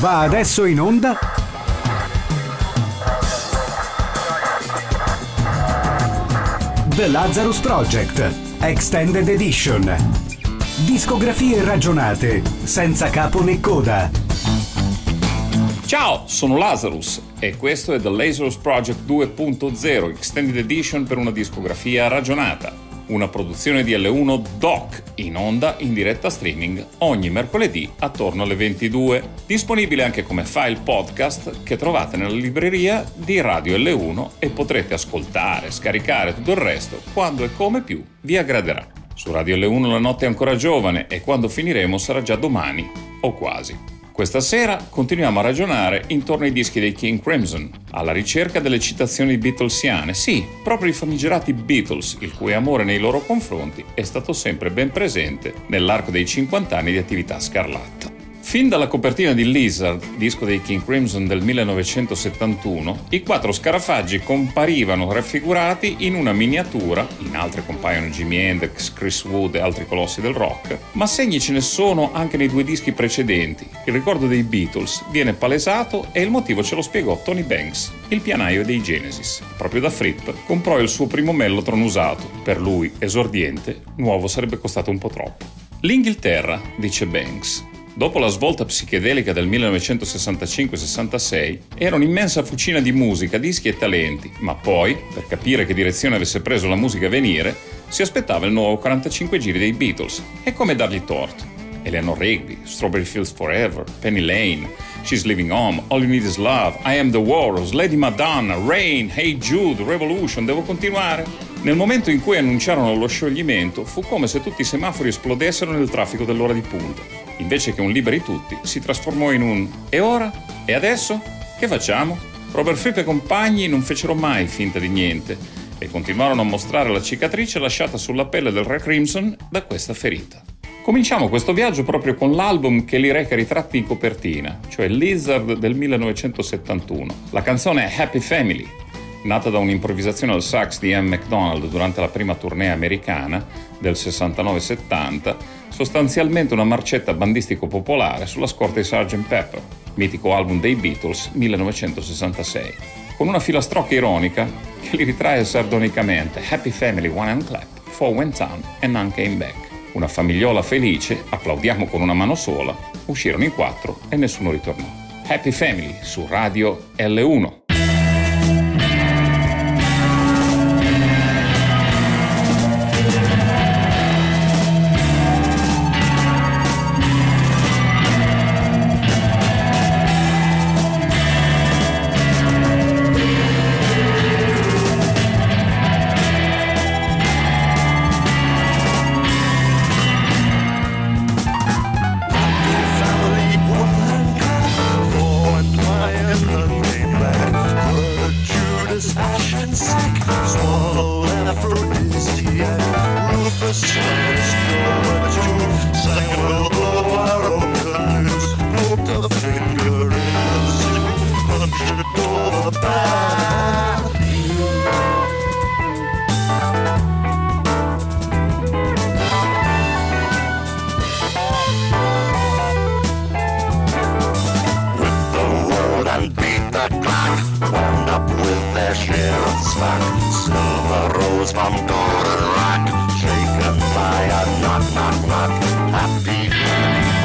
Va adesso in onda The Lazarus Project Extended Edition. Discografie ragionate, senza capo né coda. Ciao, sono Lazarus e questo è The Lazarus Project 2.0 Extended Edition per una discografia ragionata una produzione di L1 Doc in onda in diretta streaming ogni mercoledì attorno alle 22, disponibile anche come file podcast che trovate nella libreria di Radio L1 e potrete ascoltare, scaricare tutto il resto quando e come più vi aggraderà. Su Radio L1 la notte è ancora giovane e quando finiremo sarà già domani o quasi. Questa sera continuiamo a ragionare intorno ai dischi dei King Crimson, alla ricerca delle citazioni Beatlesiane, sì, proprio i famigerati Beatles, il cui amore nei loro confronti è stato sempre ben presente nell'arco dei 50 anni di attività scarlatta. Fin dalla copertina di Lizard, disco dei King Crimson del 1971, i quattro scarafaggi comparivano raffigurati in una miniatura, in altre compaiono Jimi Hendrix, Chris Wood e altri colossi del rock, ma segni ce ne sono anche nei due dischi precedenti. Il ricordo dei Beatles viene palesato e il motivo ce lo spiegò Tony Banks, il pianaio dei Genesis. Proprio da Fripp comprò il suo primo Mellotron usato. Per lui, esordiente, nuovo sarebbe costato un po' troppo. L'Inghilterra, dice Banks, Dopo la svolta psichedelica del 1965-66, era un'immensa fucina di musica, dischi e talenti, ma poi, per capire che direzione avesse preso la musica a venire, si aspettava il nuovo 45 giri dei Beatles. E come dargli torto? Eleanor Rigby, Strawberry Fields Forever, Penny Lane, She's Living Home, All You Need Is Love, I Am The Walrus, Lady Madonna, Rain, Hey Jude, Revolution, devo continuare? Nel momento in cui annunciarono lo scioglimento, fu come se tutti i semafori esplodessero nel traffico dell'ora di punta invece che un liberi tutti, si trasformò in un e ora? E adesso? Che facciamo? Robert Fripp e compagni non fecero mai finta di niente e continuarono a mostrare la cicatrice lasciata sulla pelle del Re Crimson da questa ferita. Cominciamo questo viaggio proprio con l'album che li reca ritratti in copertina, cioè Lizard del 1971. La canzone è Happy Family, nata da un'improvvisazione al sax di Ian MacDonald durante la prima tournée americana del 69-70, sostanzialmente una marcetta bandistico popolare sulla scorta di Sgt. Pepper, mitico album dei Beatles 1966, con una filastrocca ironica che li ritrae sardonicamente Happy Family One and Clap, Four Went Down and None Came Back. Una famigliola felice, applaudiamo con una mano sola, uscirono in quattro e nessuno ritornò. Happy Family su Radio L1. their share of smack. Silver rose from golden rack shaken by a knock, knock, knock. Happy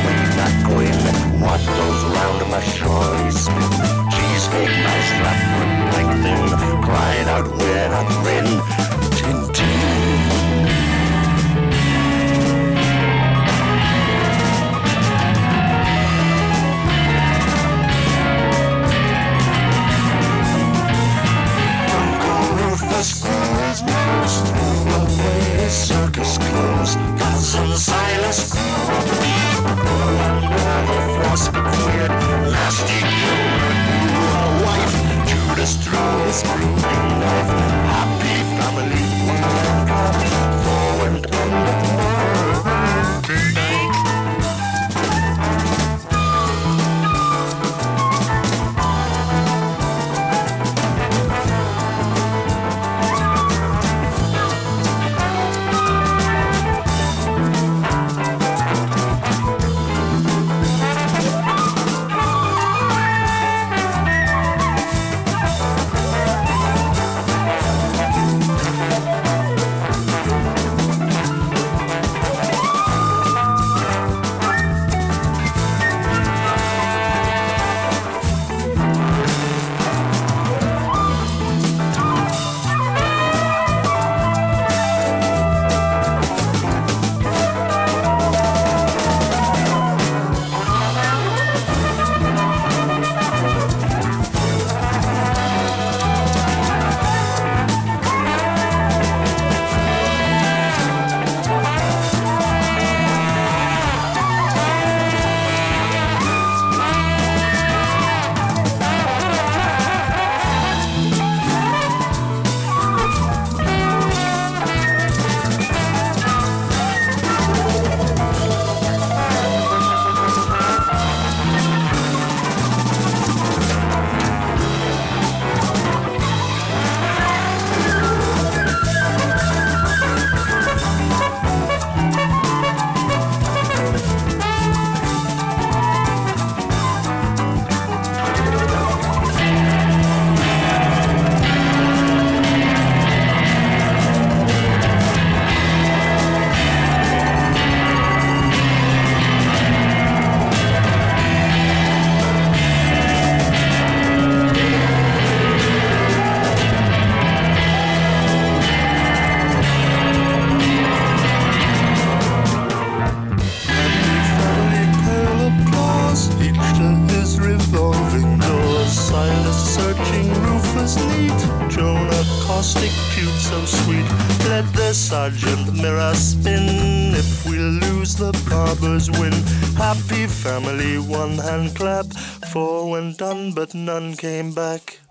queen, that queen, what goes round my shore is spin. Cheesecake, nice, flat, break thin, cried out, weird, and grin. Mons and Silas. Frost queer, elastic a wife to destroy his grooming life. Happy family, forward and the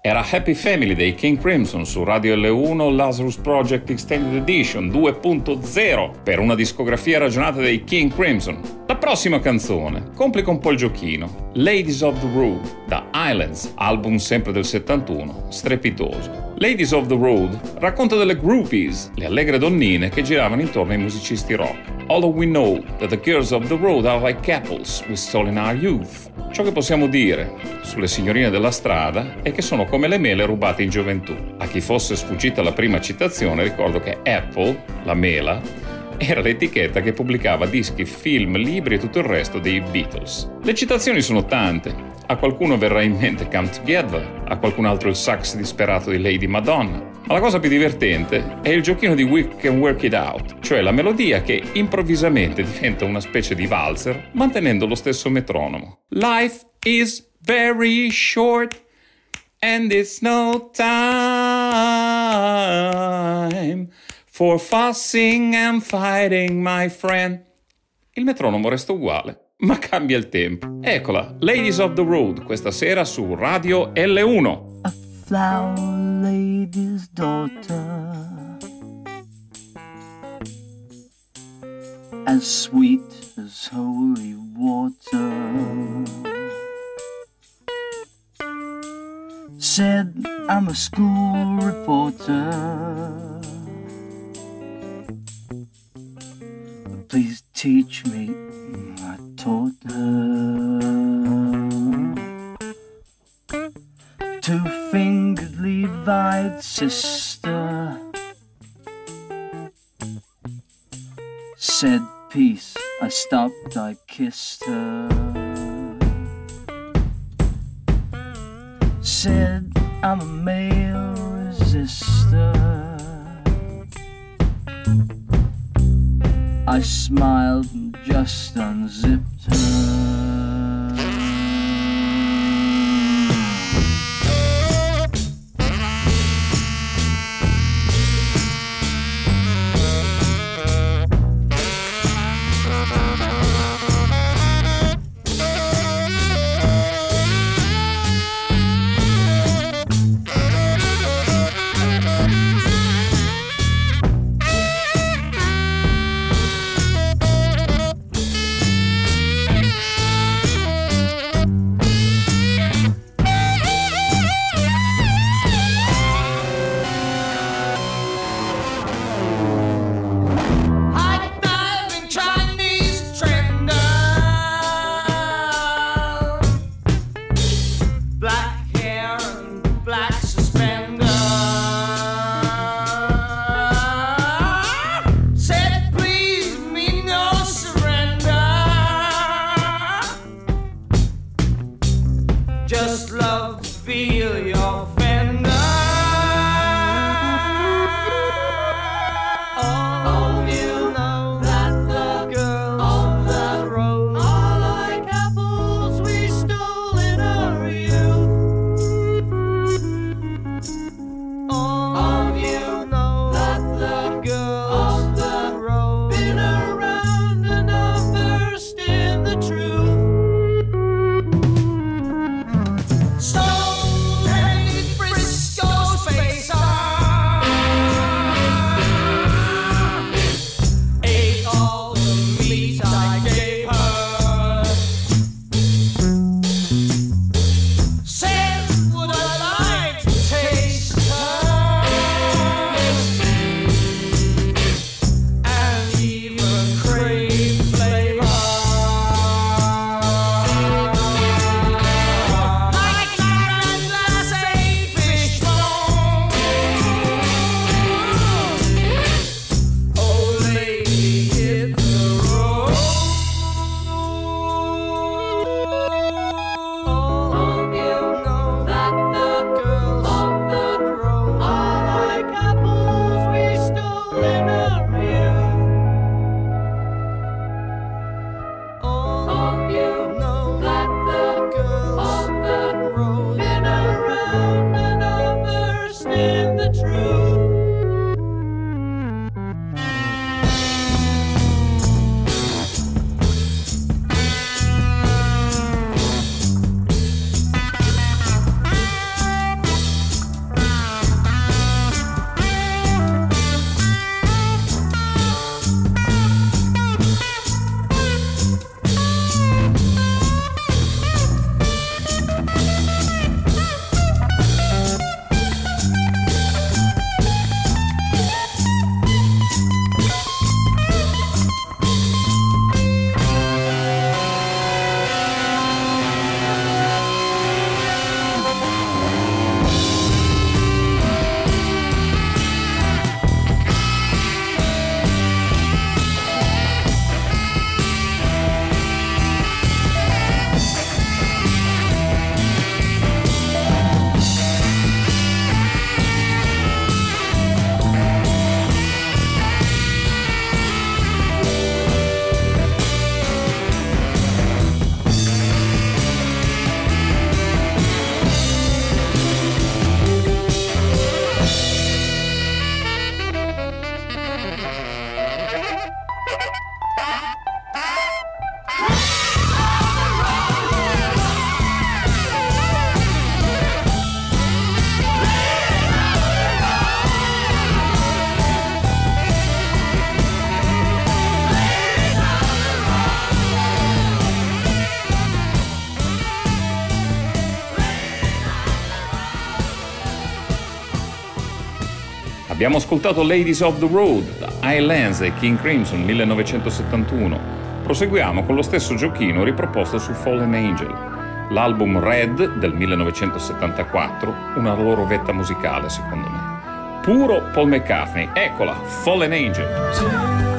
Era Happy Family dei King Crimson su Radio L1 Lazarus Project Extended Edition 2.0 per una discografia ragionata dei King Crimson. Prossima canzone complica un po' il giochino. Ladies of the Road da Islands, album sempre del 71, strepitoso. Ladies of the Road racconta delle groupies, le allegre donnine che giravano intorno ai musicisti rock. Although we know that the girls of the road are like apples we stole in our youth. Ciò che possiamo dire sulle signorine della strada è che sono come le mele rubate in gioventù. A chi fosse sfuggita la prima citazione ricordo che Apple, la mela, era l'etichetta che pubblicava dischi, film, libri e tutto il resto dei Beatles. Le citazioni sono tante. A qualcuno verrà in mente Come Together, a qualcun altro il sax disperato di Lady Madonna. Ma la cosa più divertente è il giochino di We Can Work It Out, cioè la melodia che improvvisamente diventa una specie di valzer mantenendo lo stesso metronomo. Life is very short and it's no time for fussing and fighting, my friend. Il metronomo resta uguale, ma cambia il tempo. Eccola, Ladies of the Road, questa sera su Radio L1. A flower lady's daughter, as sweet as holy water. Said I'm a school reporter. Please teach me, I taught her. Two fingered Levite sister said peace. I stopped, I kissed her. Said I'm a male resistor. I smiled and just unzipped her. Abbiamo ascoltato Ladies of the Road Highlands e King Crimson 1971. Proseguiamo con lo stesso giochino riproposto su Fallen Angel. L'album Red del 1974, una loro vetta musicale secondo me. Puro Paul McCartney, eccola, Fallen Angel.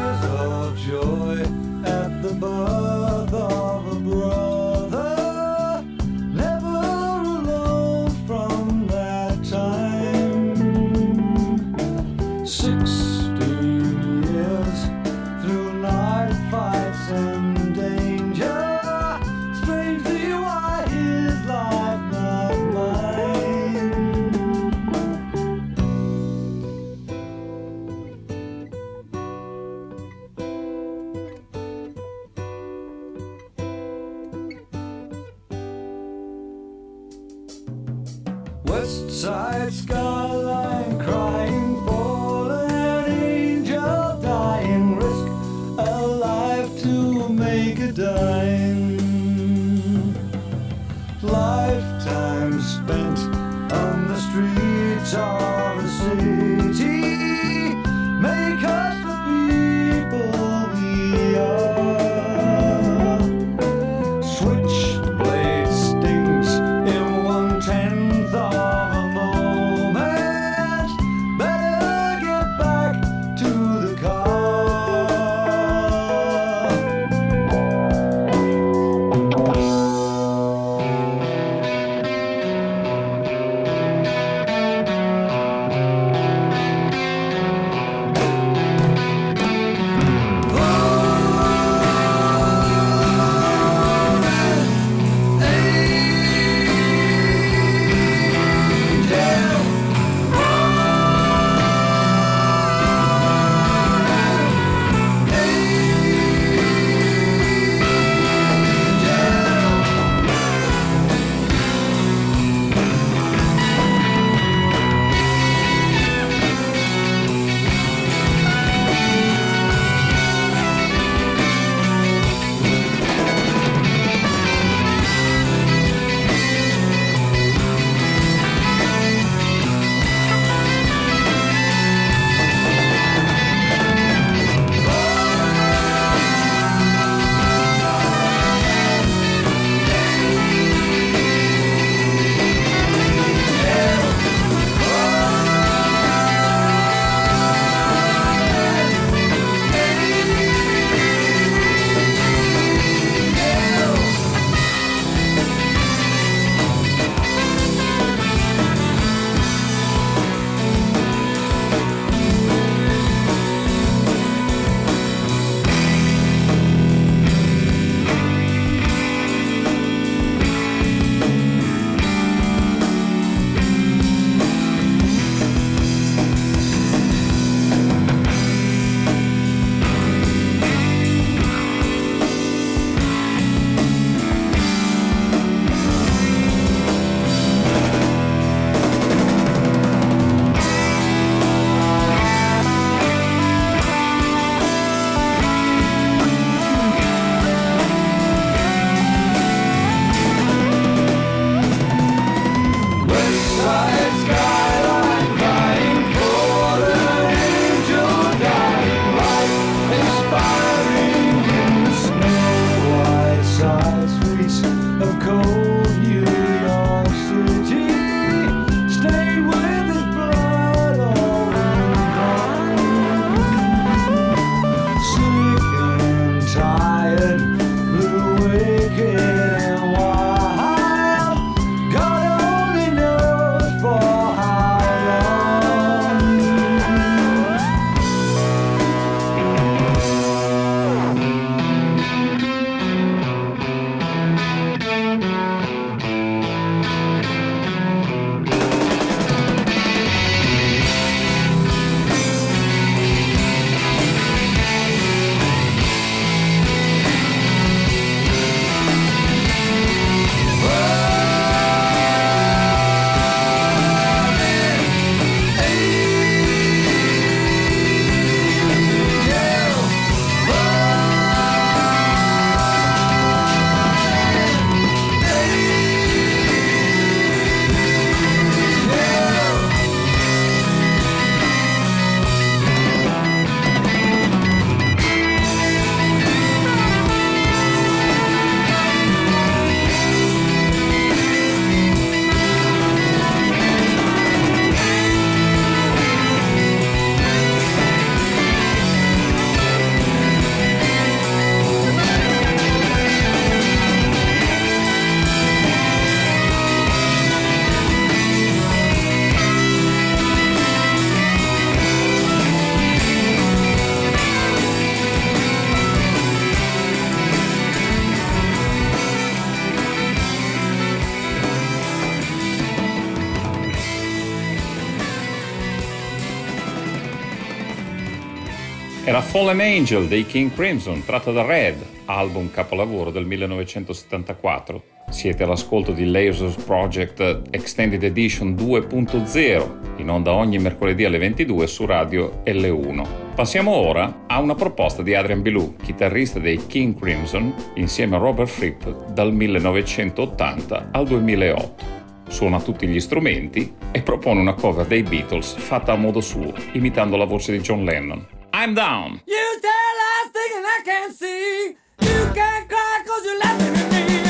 Fallen Angel dei King Crimson, tratta da Red, album capolavoro del 1974. Siete all'ascolto di Lasers Project Extended Edition 2.0, in onda ogni mercoledì alle 22 su Radio L1. Passiamo ora a una proposta di Adrian Belou, chitarrista dei King Crimson, insieme a Robert Fripp dal 1980 al 2008 suona tutti gli strumenti e propone una cover dei Beatles fatta a modo suo, imitando la voce di John Lennon. I'm down! You tell us thinking I can't see. You can't cry cause you're laughing at me.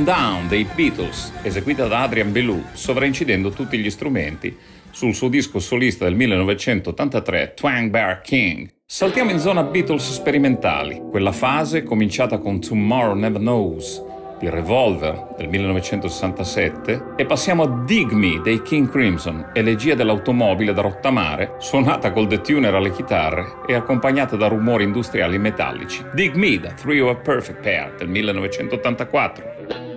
I'm Down dei Beatles, eseguita da Adrian Belou, sovraincidendo tutti gli strumenti sul suo disco solista del 1983, Twang Bear King. Saltiamo in zona Beatles sperimentali, quella fase cominciata con Tomorrow Never Knows, di Revolver del 1967, e passiamo a Dig Me dei King Crimson, elegia dell'automobile da rottamare, suonata col detuner alle chitarre e accompagnata da rumori industriali metallici. Dig Me da Three of a Perfect Pair del 1984.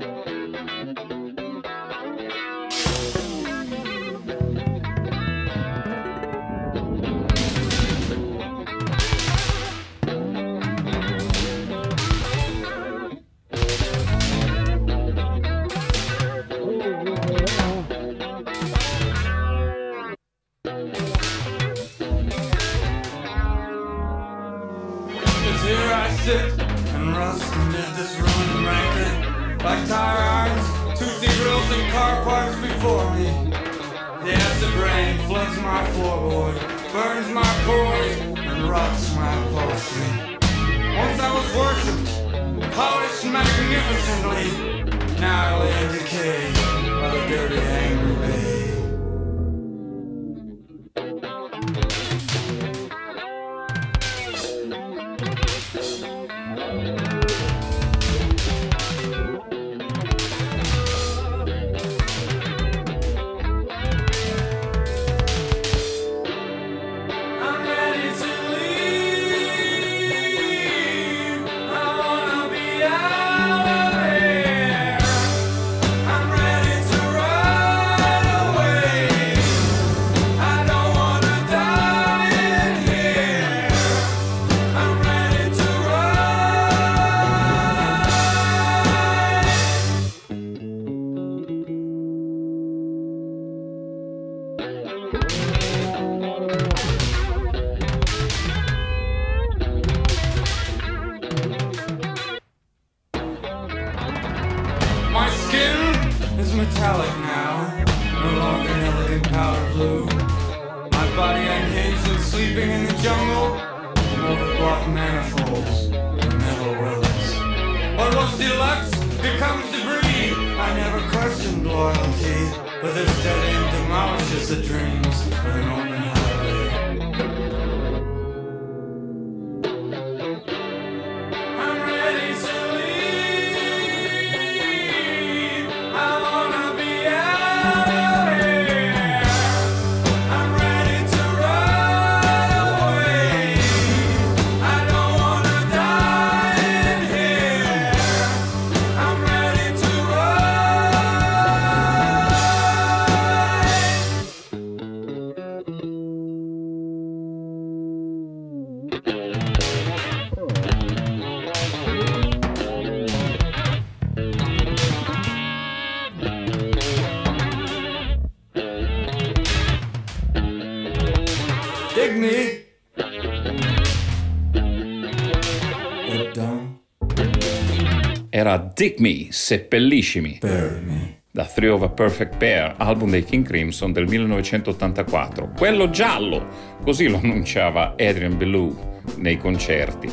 And rust amid this ruined rancor Like tire irons, toothy grills and car parts before me. The acid rain floods my floorboard Burns my pores and rots my upholstery. Once I was worshipped, polished magnificently. Now I lay in decay by the dirty angry bay Era Dig Me, Seppelliscimi, da Three of a Perfect Pair, album dei King Crimson del 1984. Quello giallo, così lo annunciava Adrian Belew nei concerti.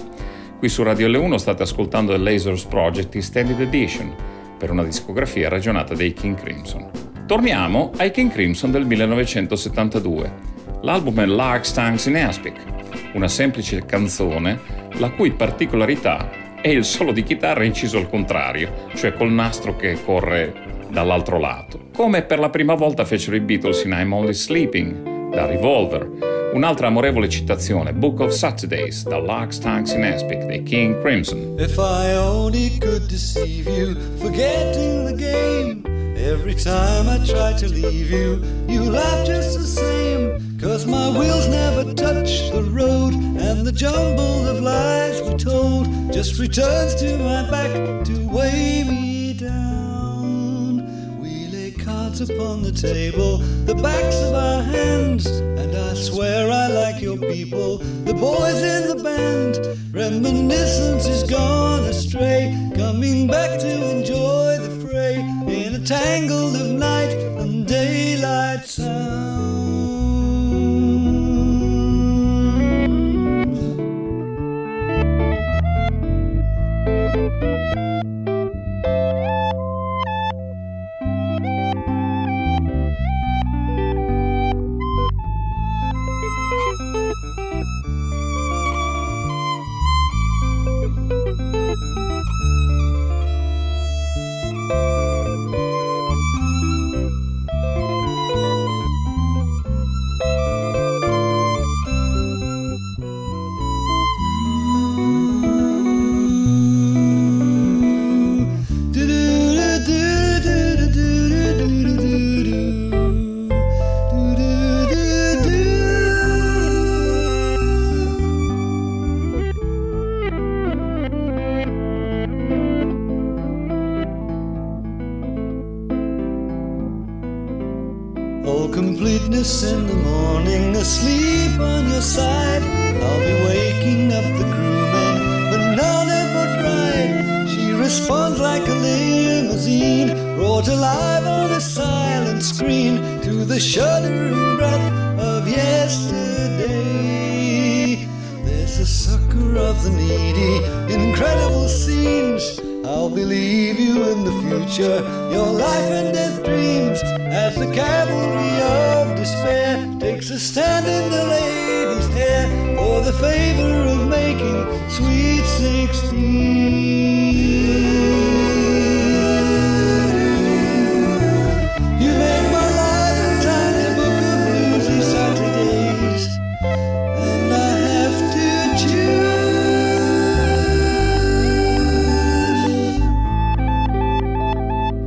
Qui su Radio L1 state ascoltando il Lasers Project Extended Edition per una discografia ragionata dei King Crimson. Torniamo ai King Crimson del 1972. L'album è Lark's Tongues in Aspic, una semplice canzone la cui particolarità è il solo di chitarra inciso al contrario, cioè col nastro che corre dall'altro lato, come per la prima volta fecero i Beatles in I'm Only Sleeping, da Revolver, un'altra amorevole citazione, Book of Saturdays, da Lark's Tongues in Aspic dei King Crimson. If I only could deceive you, forgetting the game. Every time I try to leave you, you laugh just the same. Cause my wheels never touch the road, and the jumble of lies we told just returns to my back to weigh me down. We lay cards upon the table, the backs of our hands, and I swear I like your people, the boys in the band. Reminiscence is gone astray, coming back to enjoy the fray a tangle of night and daylight sound.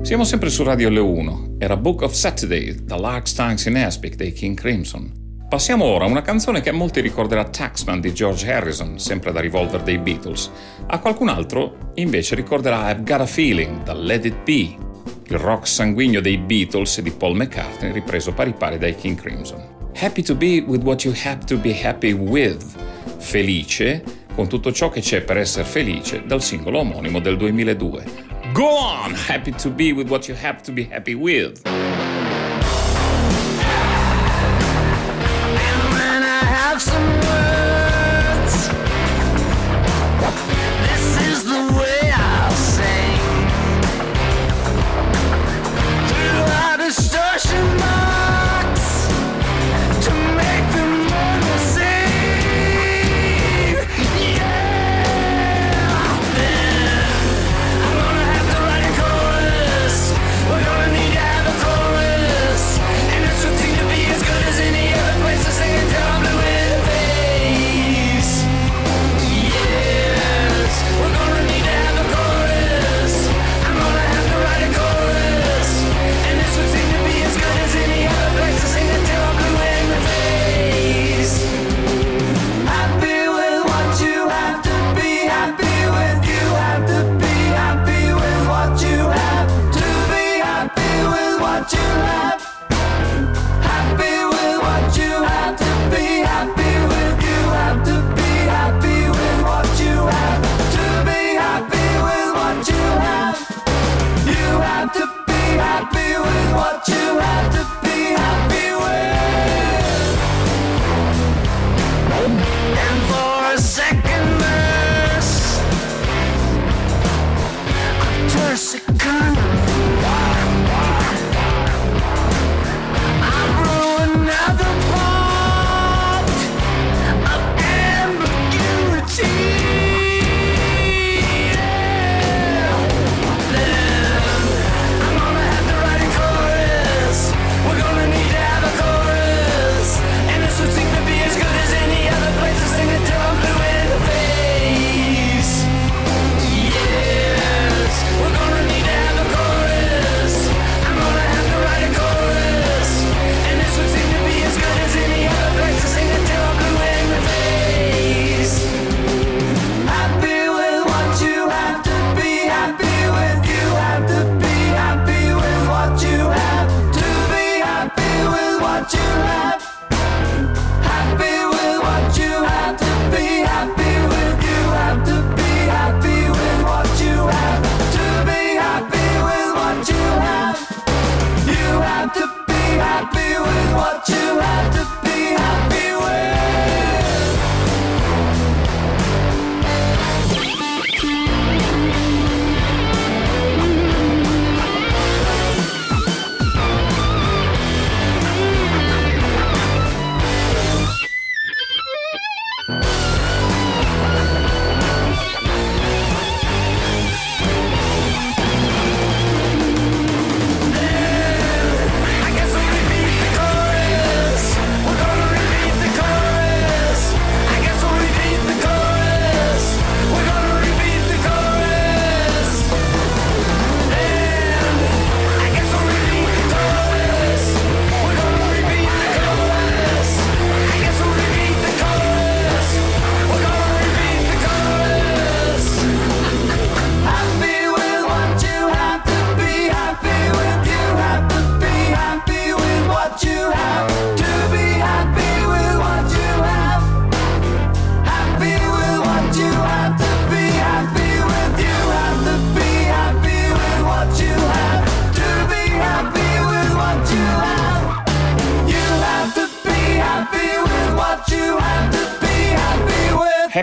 Siamo sempre su Radio L1, era Book of Saturday, da Lark's Tongues in Aspic dei King Crimson. Passiamo ora a una canzone che a molti ricorderà Taxman di George Harrison, sempre da Revolver dei Beatles. A qualcun altro invece ricorderà I've Got a Feeling da Let It Be, il rock sanguigno dei Beatles e di Paul McCartney ripreso pari pari dai King Crimson. Happy to be with what you have to be happy with. Felice con tutto ciò che c'è per essere felice dal singolo omonimo del 2002. Go on, happy to be with what you have to be happy with.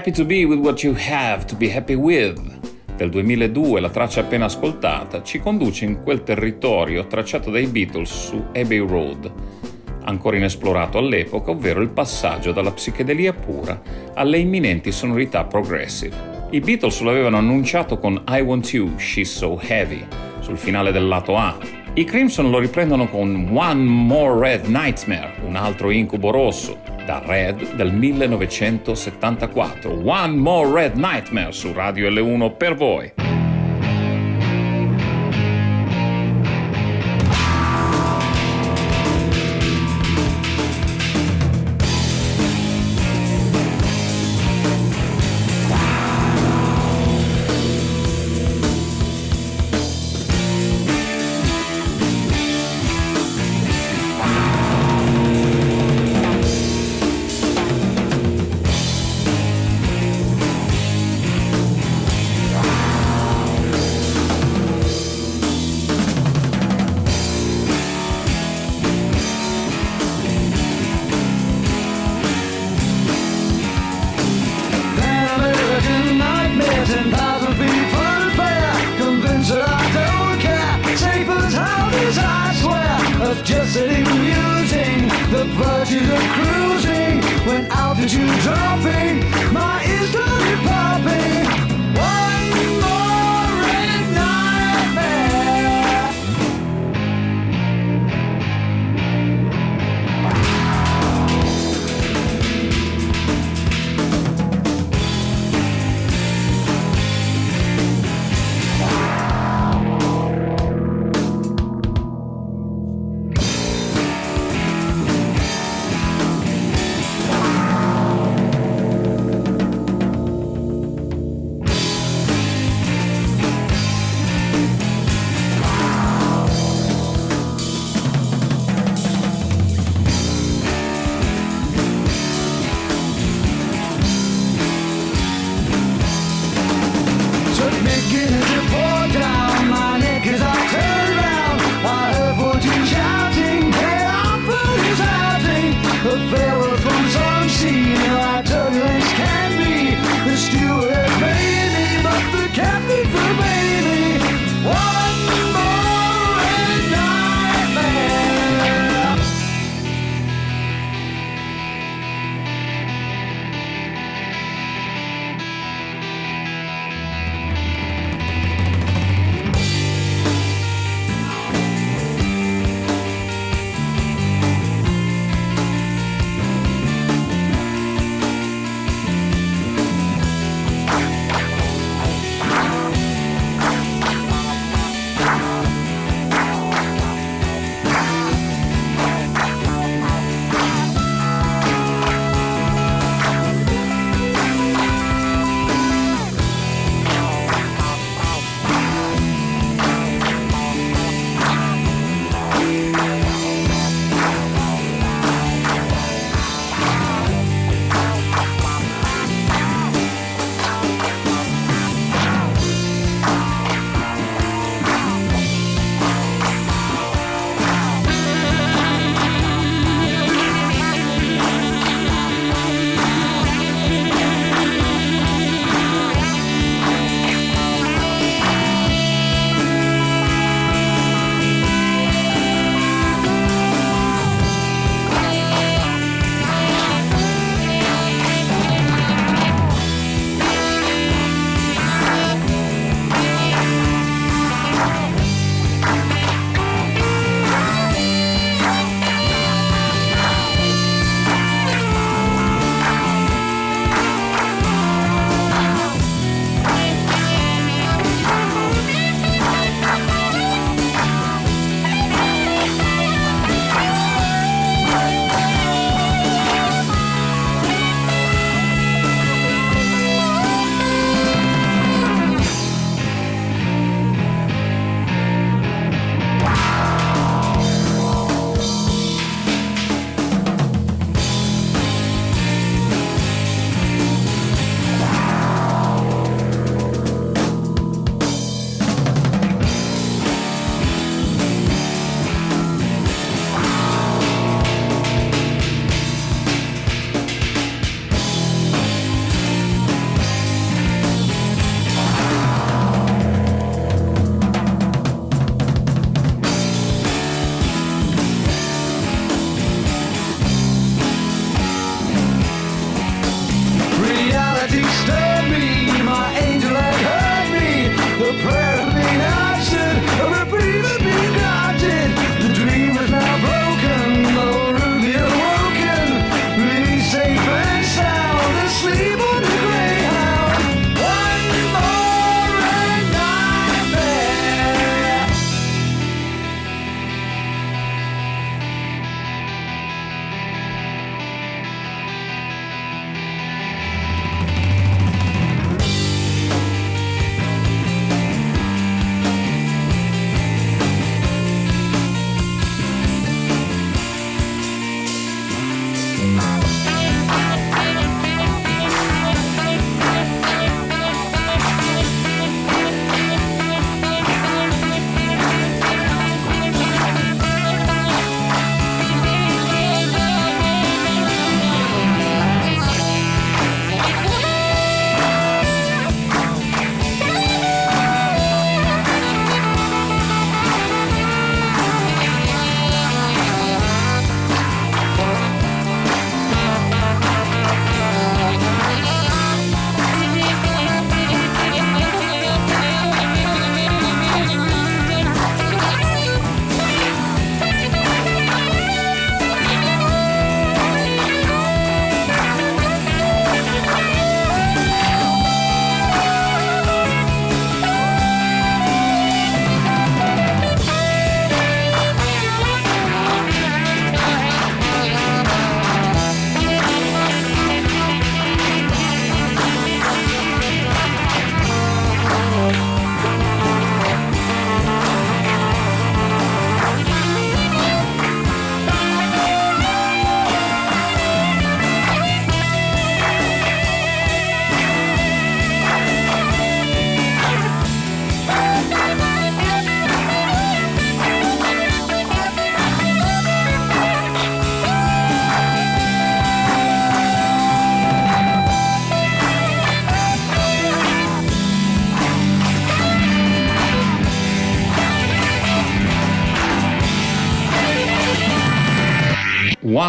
Happy to be with what you have to be happy with del 2002, la traccia appena ascoltata, ci conduce in quel territorio tracciato dai Beatles su Abbey Road, ancora inesplorato all'epoca, ovvero il passaggio dalla psichedelia pura alle imminenti sonorità progressive. I Beatles lo avevano annunciato con I Want You, She's So Heavy, sul finale del lato A, i Crimson lo riprendono con One More Red Nightmare, un altro incubo rosso, da Red del 1974. One More Red Nightmare su Radio L1 per voi.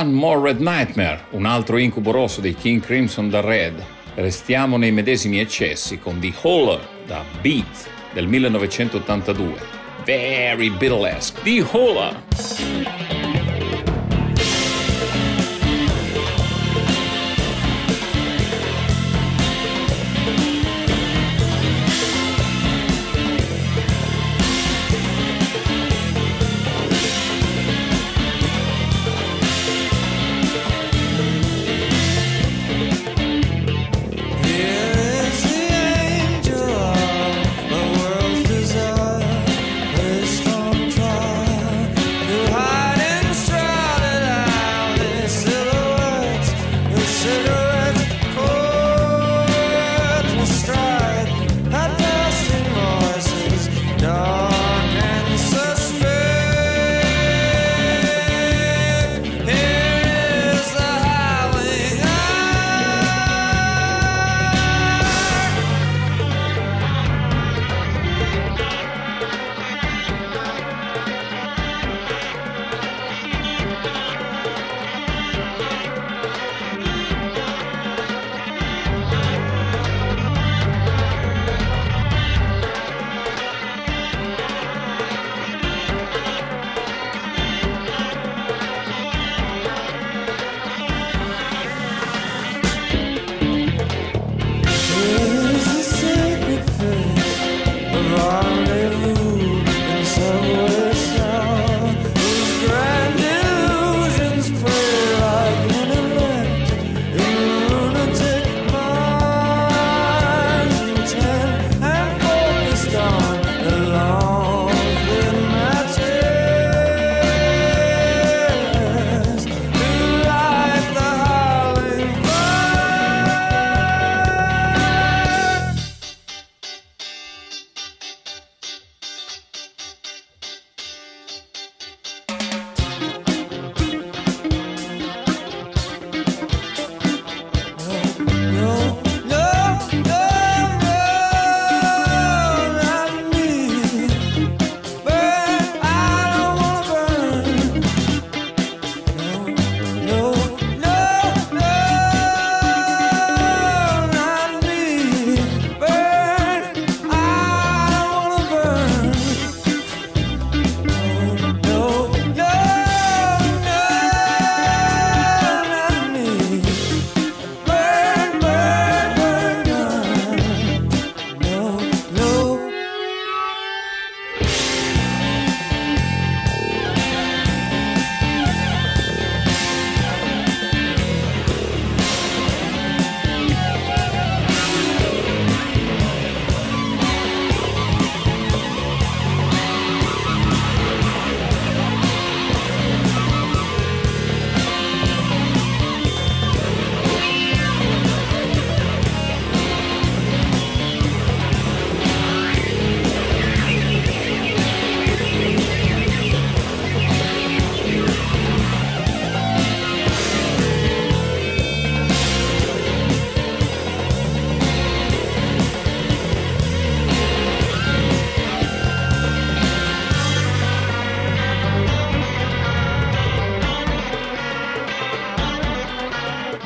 One More Red Nightmare, un altro incubo rosso dei King Crimson da Red. Restiamo nei medesimi eccessi con The Holler da Beat del 1982. Very Beatlesque. The Holler!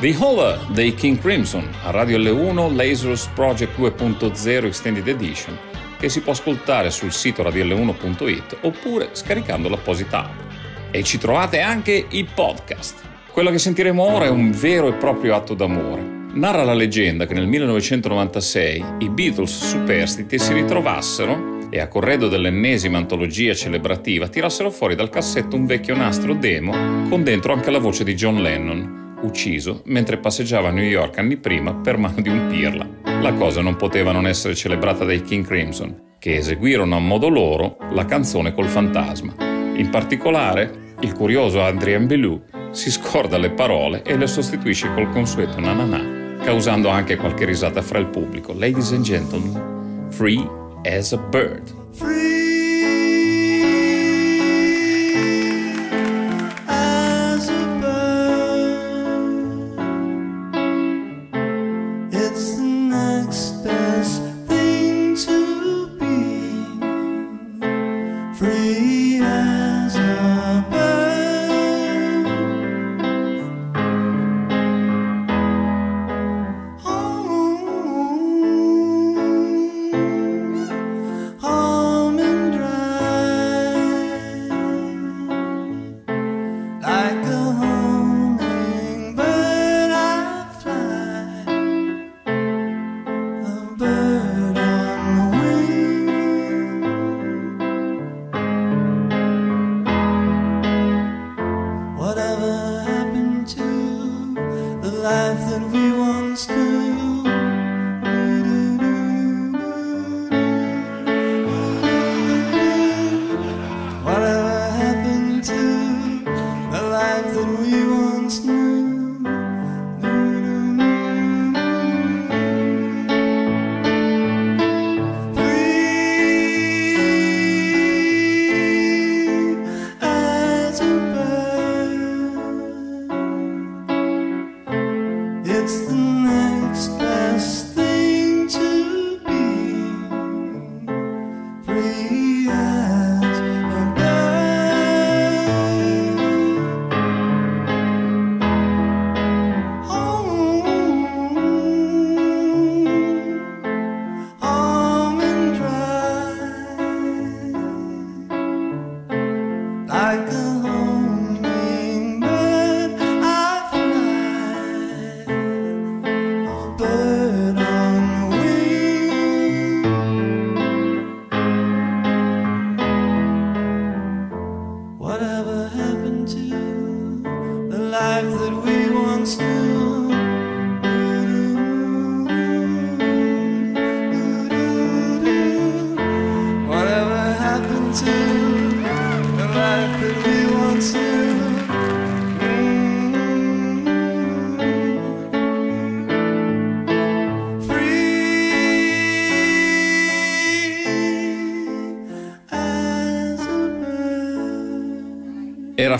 The Holler dei King Crimson a Radio L1 Lazarus Project 2.0 Extended Edition che si può ascoltare sul sito radiol1.it oppure scaricando l'apposita app. E ci trovate anche i podcast. Quello che sentiremo ora è un vero e proprio atto d'amore. Narra la leggenda che nel 1996 i Beatles superstiti si ritrovassero e a corredo dell'ennesima antologia celebrativa tirassero fuori dal cassetto un vecchio nastro demo con dentro anche la voce di John Lennon, ucciso mentre passeggiava a New York anni prima per mano di un pirla. La cosa non poteva non essere celebrata dai King Crimson, che eseguirono a modo loro la canzone col fantasma. In particolare, il curioso Adrien Belou si scorda le parole e le sostituisce col consueto nananà, causando anche qualche risata fra il pubblico. Ladies and gentlemen, free as a bird. as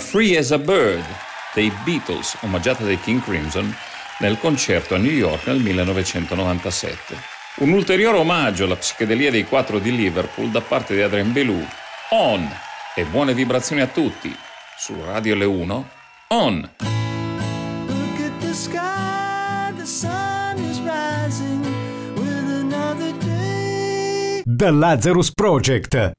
Free as a Bird dei Beatles, omaggiata dai King Crimson nel concerto a New York nel 1997. Un ulteriore omaggio alla psichedelia dei quattro di Liverpool da parte di Adrien Belou. On! E buone vibrazioni a tutti. Su Radio Le 1, On! Look at the sky, the sun is rising with another day. The Lazarus Project.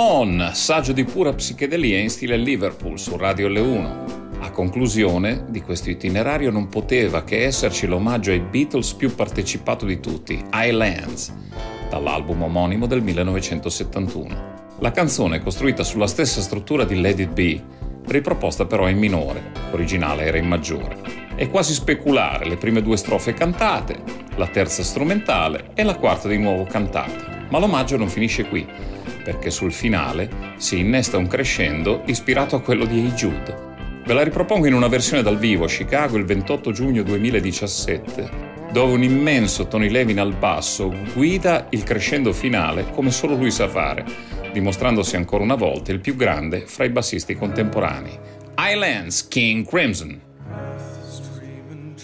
On, saggio di pura psichedelia in stile Liverpool su Radio Le 1. A conclusione di questo itinerario non poteva che esserci l'omaggio ai Beatles più partecipato di tutti, Highlands, dall'album omonimo del 1971. La canzone è costruita sulla stessa struttura di Let It Be, riproposta però in minore, l'originale era in maggiore. È quasi speculare, le prime due strofe cantate, la terza strumentale e la quarta di nuovo cantata. Ma l'omaggio non finisce qui, perché sul finale si innesta un crescendo ispirato a quello di Hey Jude. Ve la ripropongo in una versione dal vivo a Chicago il 28 giugno 2017, dove un immenso Tony Levin al basso guida il crescendo finale come solo lui sa fare, dimostrandosi ancora una volta il più grande fra i bassisti contemporanei. Highlands King Crimson. Streaming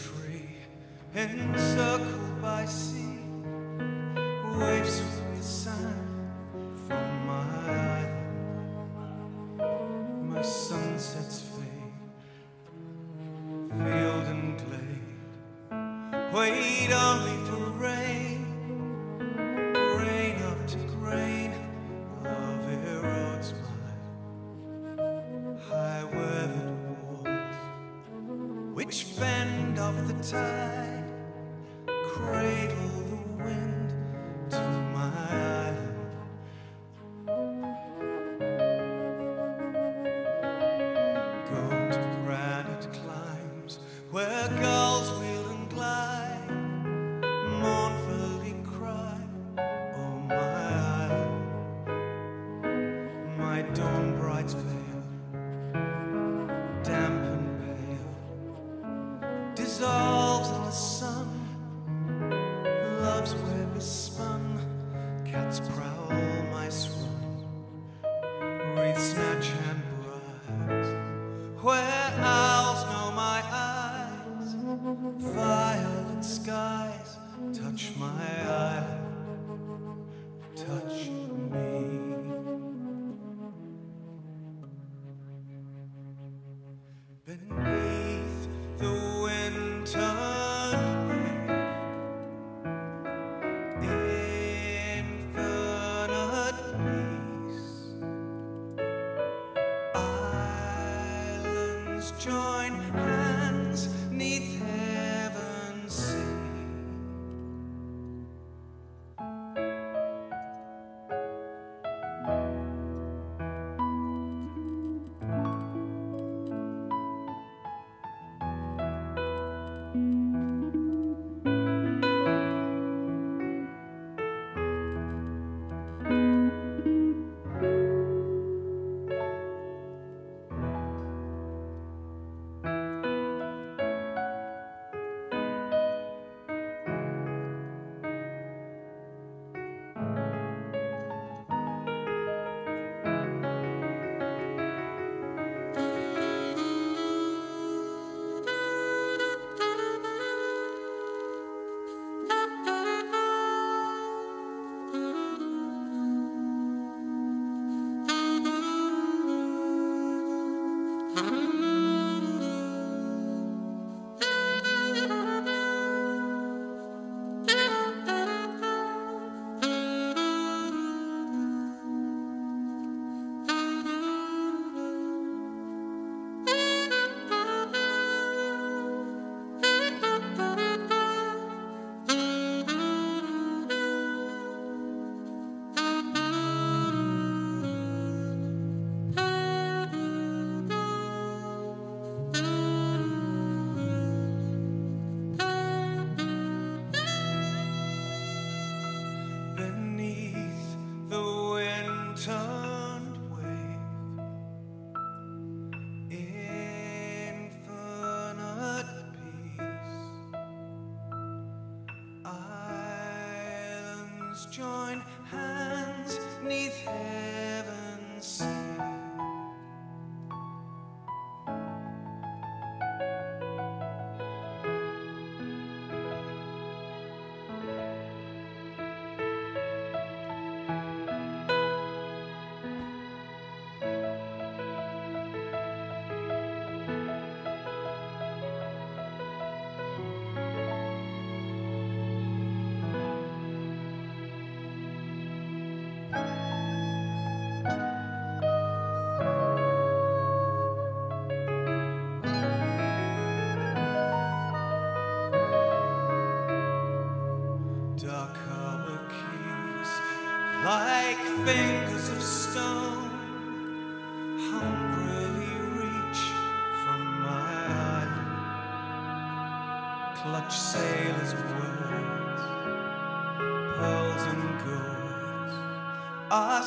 join hands neath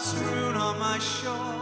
strewn on my shore,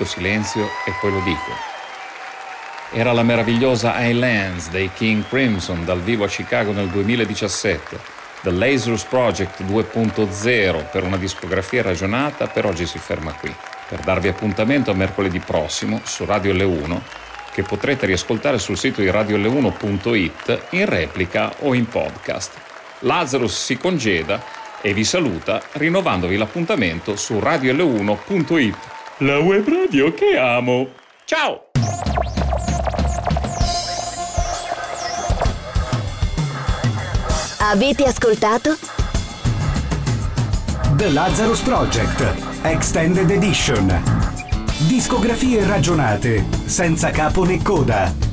rapito silenzio e poi lo dico. Era la meravigliosa Highlands dei King Crimson dal vivo a Chicago nel 2017. The Lazarus Project 2.0 per una discografia ragionata per oggi si ferma qui. Per darvi appuntamento a mercoledì prossimo su Radio L1 che potrete riascoltare sul sito di radioL1.it in replica o in podcast. Lazarus si congeda e vi saluta rinnovandovi l'appuntamento su radioL1.it. La web radio che amo. Ciao! Avete ascoltato? The Lazarus Project Extended Edition. Discografie ragionate, senza capo né coda.